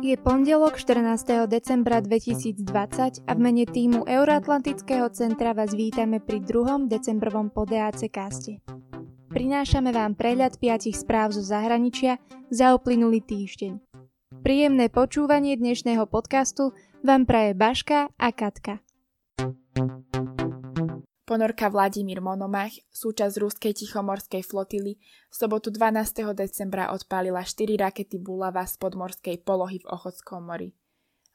Je pondelok 14. decembra 2020 a v mene týmu Euroatlantického centra vás vítame pri druhom decembrovom podeáce kaste. Prinášame vám prehľad piatich správ zo zahraničia za uplynulý týždeň. Príjemné počúvanie dnešného podcastu vám praje Baška a Katka. Ponorka Vladimír Monomach, súčasť ruskej tichomorskej flotily, v sobotu 12. decembra odpálila 4 rakety Bulava z podmorskej polohy v Ochotskom mori.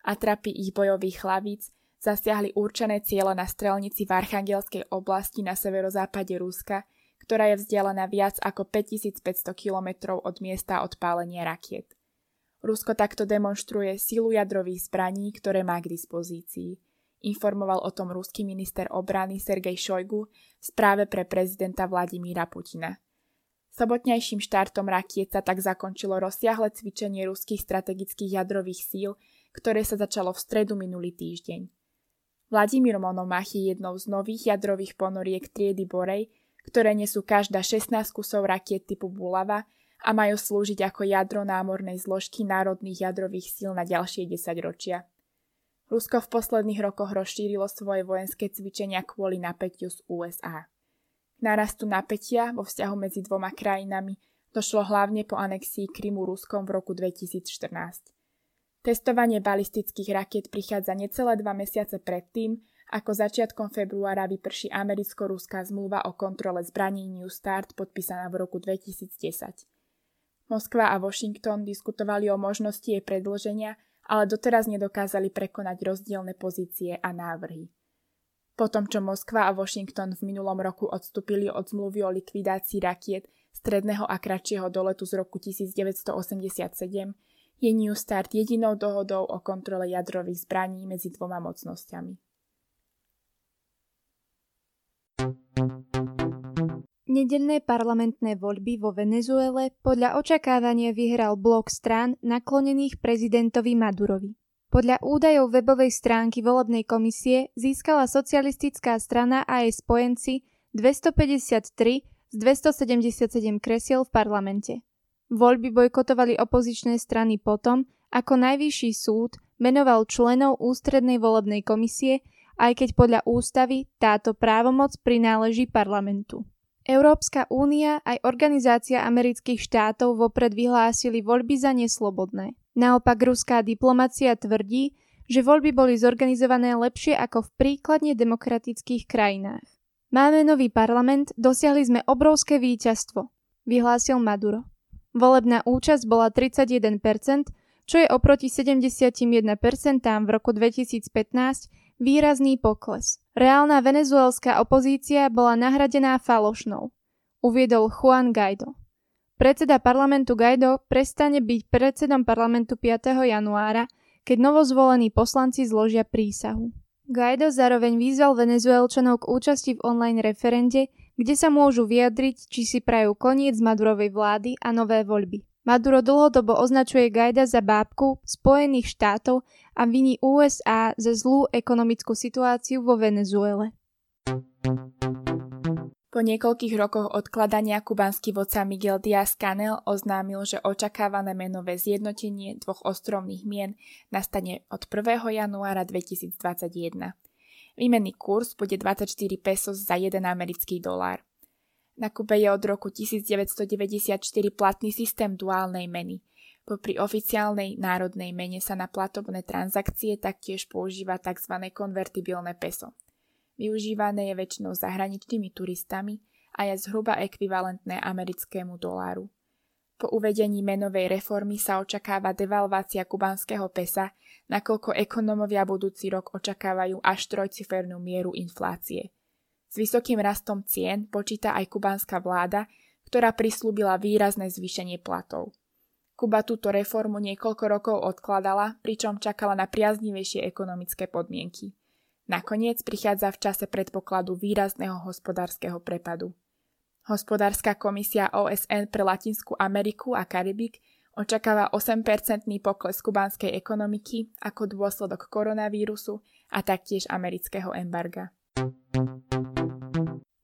Atrapy ich bojových hlavíc zasiahli určené ciele na strelnici v Archangelskej oblasti na severozápade Ruska, ktorá je vzdialená viac ako 5500 km od miesta odpálenia rakiet. Rusko takto demonstruje silu jadrových zbraní, ktoré má k dispozícii – informoval o tom ruský minister obrany Sergej Šojgu v správe pre prezidenta Vladimíra Putina. Sobotnejším štartom rakiet sa tak zakončilo rozsiahle cvičenie ruských strategických jadrových síl, ktoré sa začalo v stredu minulý týždeň. Vladimír Monomach je jednou z nových jadrových ponoriek triedy Borej, ktoré nesú každá 16 kusov rakiet typu Bulava a majú slúžiť ako jadro námornej zložky národných jadrových síl na ďalšie 10 ročia. Rusko v posledných rokoch rozšírilo svoje vojenské cvičenia kvôli napätiu z USA. K narastu napätia vo vzťahu medzi dvoma krajinami došlo hlavne po anexii Krymu Ruskom v roku 2014. Testovanie balistických rakiet prichádza necelé dva mesiace predtým, ako začiatkom februára vyprší americko-ruská zmluva o kontrole zbraní New Start podpísaná v roku 2010. Moskva a Washington diskutovali o možnosti jej predlženia ale doteraz nedokázali prekonať rozdielne pozície a návrhy. Potom, čo Moskva a Washington v minulom roku odstúpili od zmluvy o likvidácii rakiet stredného a kratšieho doletu z roku 1987, je New Start jedinou dohodou o kontrole jadrových zbraní medzi dvoma mocnosťami. Nedelné parlamentné voľby vo Venezuele podľa očakávania vyhral blok strán naklonených prezidentovi Madurovi. Podľa údajov webovej stránky volebnej komisie získala socialistická strana a jej spojenci 253 z 277 kresiel v parlamente. Voľby bojkotovali opozičné strany potom, ako najvyšší súd menoval členov ústrednej volebnej komisie, aj keď podľa ústavy táto právomoc prináleží parlamentu. Európska únia aj Organizácia amerických štátov vopred vyhlásili voľby za neslobodné. Naopak ruská diplomacia tvrdí, že voľby boli zorganizované lepšie ako v príkladne demokratických krajinách. Máme nový parlament, dosiahli sme obrovské víťazstvo, vyhlásil Maduro. Volebná účasť bola 31%, čo je oproti 71% v roku 2015 výrazný pokles. Reálna venezuelská opozícia bola nahradená falošnou, uviedol Juan Guaido. Predseda parlamentu Guaido prestane byť predsedom parlamentu 5. januára, keď novozvolení poslanci zložia prísahu. Guaido zároveň vyzval venezuelčanov k účasti v online referende, kde sa môžu vyjadriť, či si prajú koniec Madurovej vlády a nové voľby. Maduro dlhodobo označuje Gajda za bábku Spojených štátov a viní USA za zlú ekonomickú situáciu vo Venezuele. Po niekoľkých rokoch odkladania kubanský vodca Miguel Díaz-Canel oznámil, že očakávané menové zjednotenie dvoch ostrovných mien nastane od 1. januára 2021. Výmenný kurz bude 24 pesos za 1 americký dolár. Na Kube je od roku 1994 platný systém duálnej meny. Popri oficiálnej národnej mene sa na platobné transakcie taktiež používa tzv. konvertibilné peso. Využívané je väčšinou zahraničnými turistami a je zhruba ekvivalentné americkému doláru. Po uvedení menovej reformy sa očakáva devalvácia kubanského pesa, nakoľko ekonomovia budúci rok očakávajú až trojcifernú mieru inflácie. S vysokým rastom cien počíta aj kubánska vláda, ktorá prislúbila výrazné zvýšenie platov. Kuba túto reformu niekoľko rokov odkladala, pričom čakala na priaznivejšie ekonomické podmienky. Nakoniec prichádza v čase predpokladu výrazného hospodárskeho prepadu. Hospodárska komisia OSN pre Latinskú Ameriku a Karibik očakáva 8-percentný pokles kubánskej ekonomiky ako dôsledok koronavírusu a taktiež amerického embarga.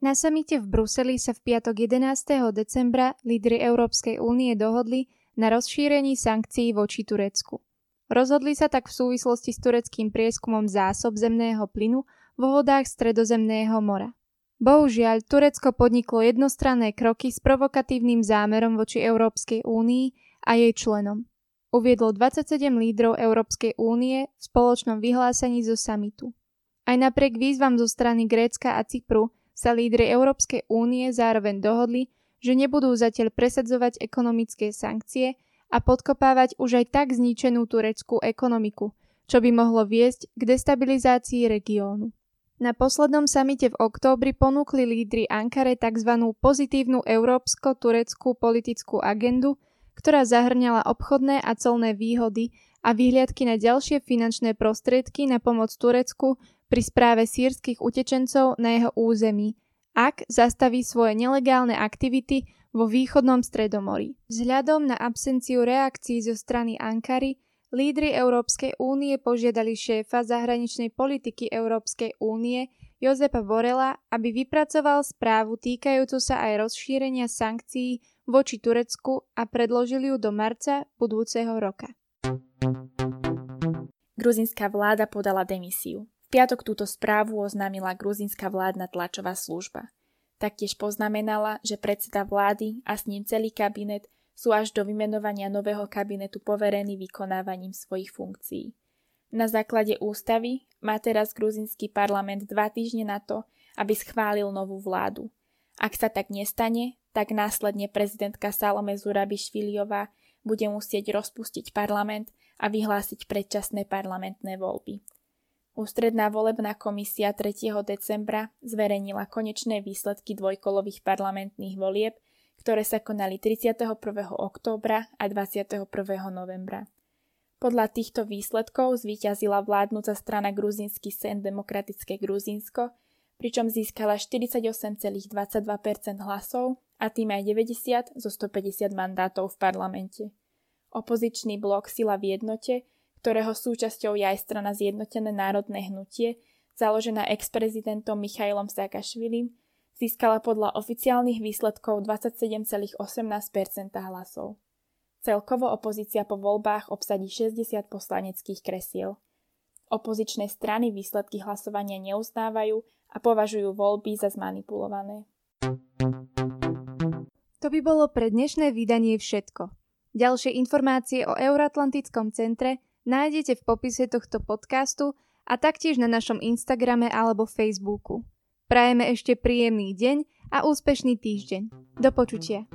Na samite v Bruseli sa v piatok 11. decembra lídry Európskej únie dohodli na rozšírení sankcií voči Turecku. Rozhodli sa tak v súvislosti s tureckým prieskumom zásob zemného plynu vo vodách Stredozemného mora. Bohužiaľ, Turecko podniklo jednostranné kroky s provokatívnym zámerom voči Európskej únii a jej členom. Uviedlo 27 lídrov Európskej únie v spoločnom vyhlásení zo samitu. Aj napriek výzvam zo strany Grécka a Cypru sa lídry Európskej únie zároveň dohodli, že nebudú zatiaľ presadzovať ekonomické sankcie a podkopávať už aj tak zničenú tureckú ekonomiku, čo by mohlo viesť k destabilizácii regiónu. Na poslednom samite v októbri ponúkli lídry Ankare tzv. pozitívnu európsko-tureckú politickú agendu, ktorá zahrňala obchodné a colné výhody a výhliadky na ďalšie finančné prostriedky na pomoc Turecku pri správe sírskych utečencov na jeho území, ak zastaví svoje nelegálne aktivity vo východnom stredomorí. Vzhľadom na absenciu reakcií zo strany Ankary Lídry Európskej únie požiadali šéfa zahraničnej politiky Európskej únie Jozepa Borela, aby vypracoval správu týkajúcu sa aj rozšírenia sankcií voči Turecku a predložil ju do marca budúceho roka. Gruzinská vláda podala demisiu. Piatok túto správu oznámila gruzinská vládna tlačová služba. Taktiež poznamenala, že predseda vlády a s ním celý kabinet sú až do vymenovania nového kabinetu poverení vykonávaním svojich funkcií. Na základe ústavy má teraz gruzinský parlament dva týždne na to, aby schválil novú vládu. Ak sa tak nestane, tak následne prezidentka Salome Zurabišviliová bude musieť rozpustiť parlament a vyhlásiť predčasné parlamentné voľby. Ústredná volebná komisia 3. decembra zverejnila konečné výsledky dvojkolových parlamentných volieb ktoré sa konali 31. októbra a 21. novembra. Podľa týchto výsledkov zvíťazila vládnúca strana Gruzínsky sen Demokratické Gruzínsko, pričom získala 48,22% hlasov a tým aj 90 zo 150 mandátov v parlamente. Opozičný blok Sila v jednote, ktorého súčasťou je aj strana Zjednotené národné hnutie, založená ex-prezidentom Michailom Saakašvilim, získala podľa oficiálnych výsledkov 27,18% hlasov. Celkovo opozícia po voľbách obsadí 60 poslaneckých kresiel. Opozičné strany výsledky hlasovania neuznávajú a považujú voľby za zmanipulované. To by bolo pre dnešné vydanie všetko. Ďalšie informácie o Euroatlantickom centre nájdete v popise tohto podcastu a taktiež na našom Instagrame alebo Facebooku. Prajeme ešte príjemný deň a úspešný týždeň. Do počutia.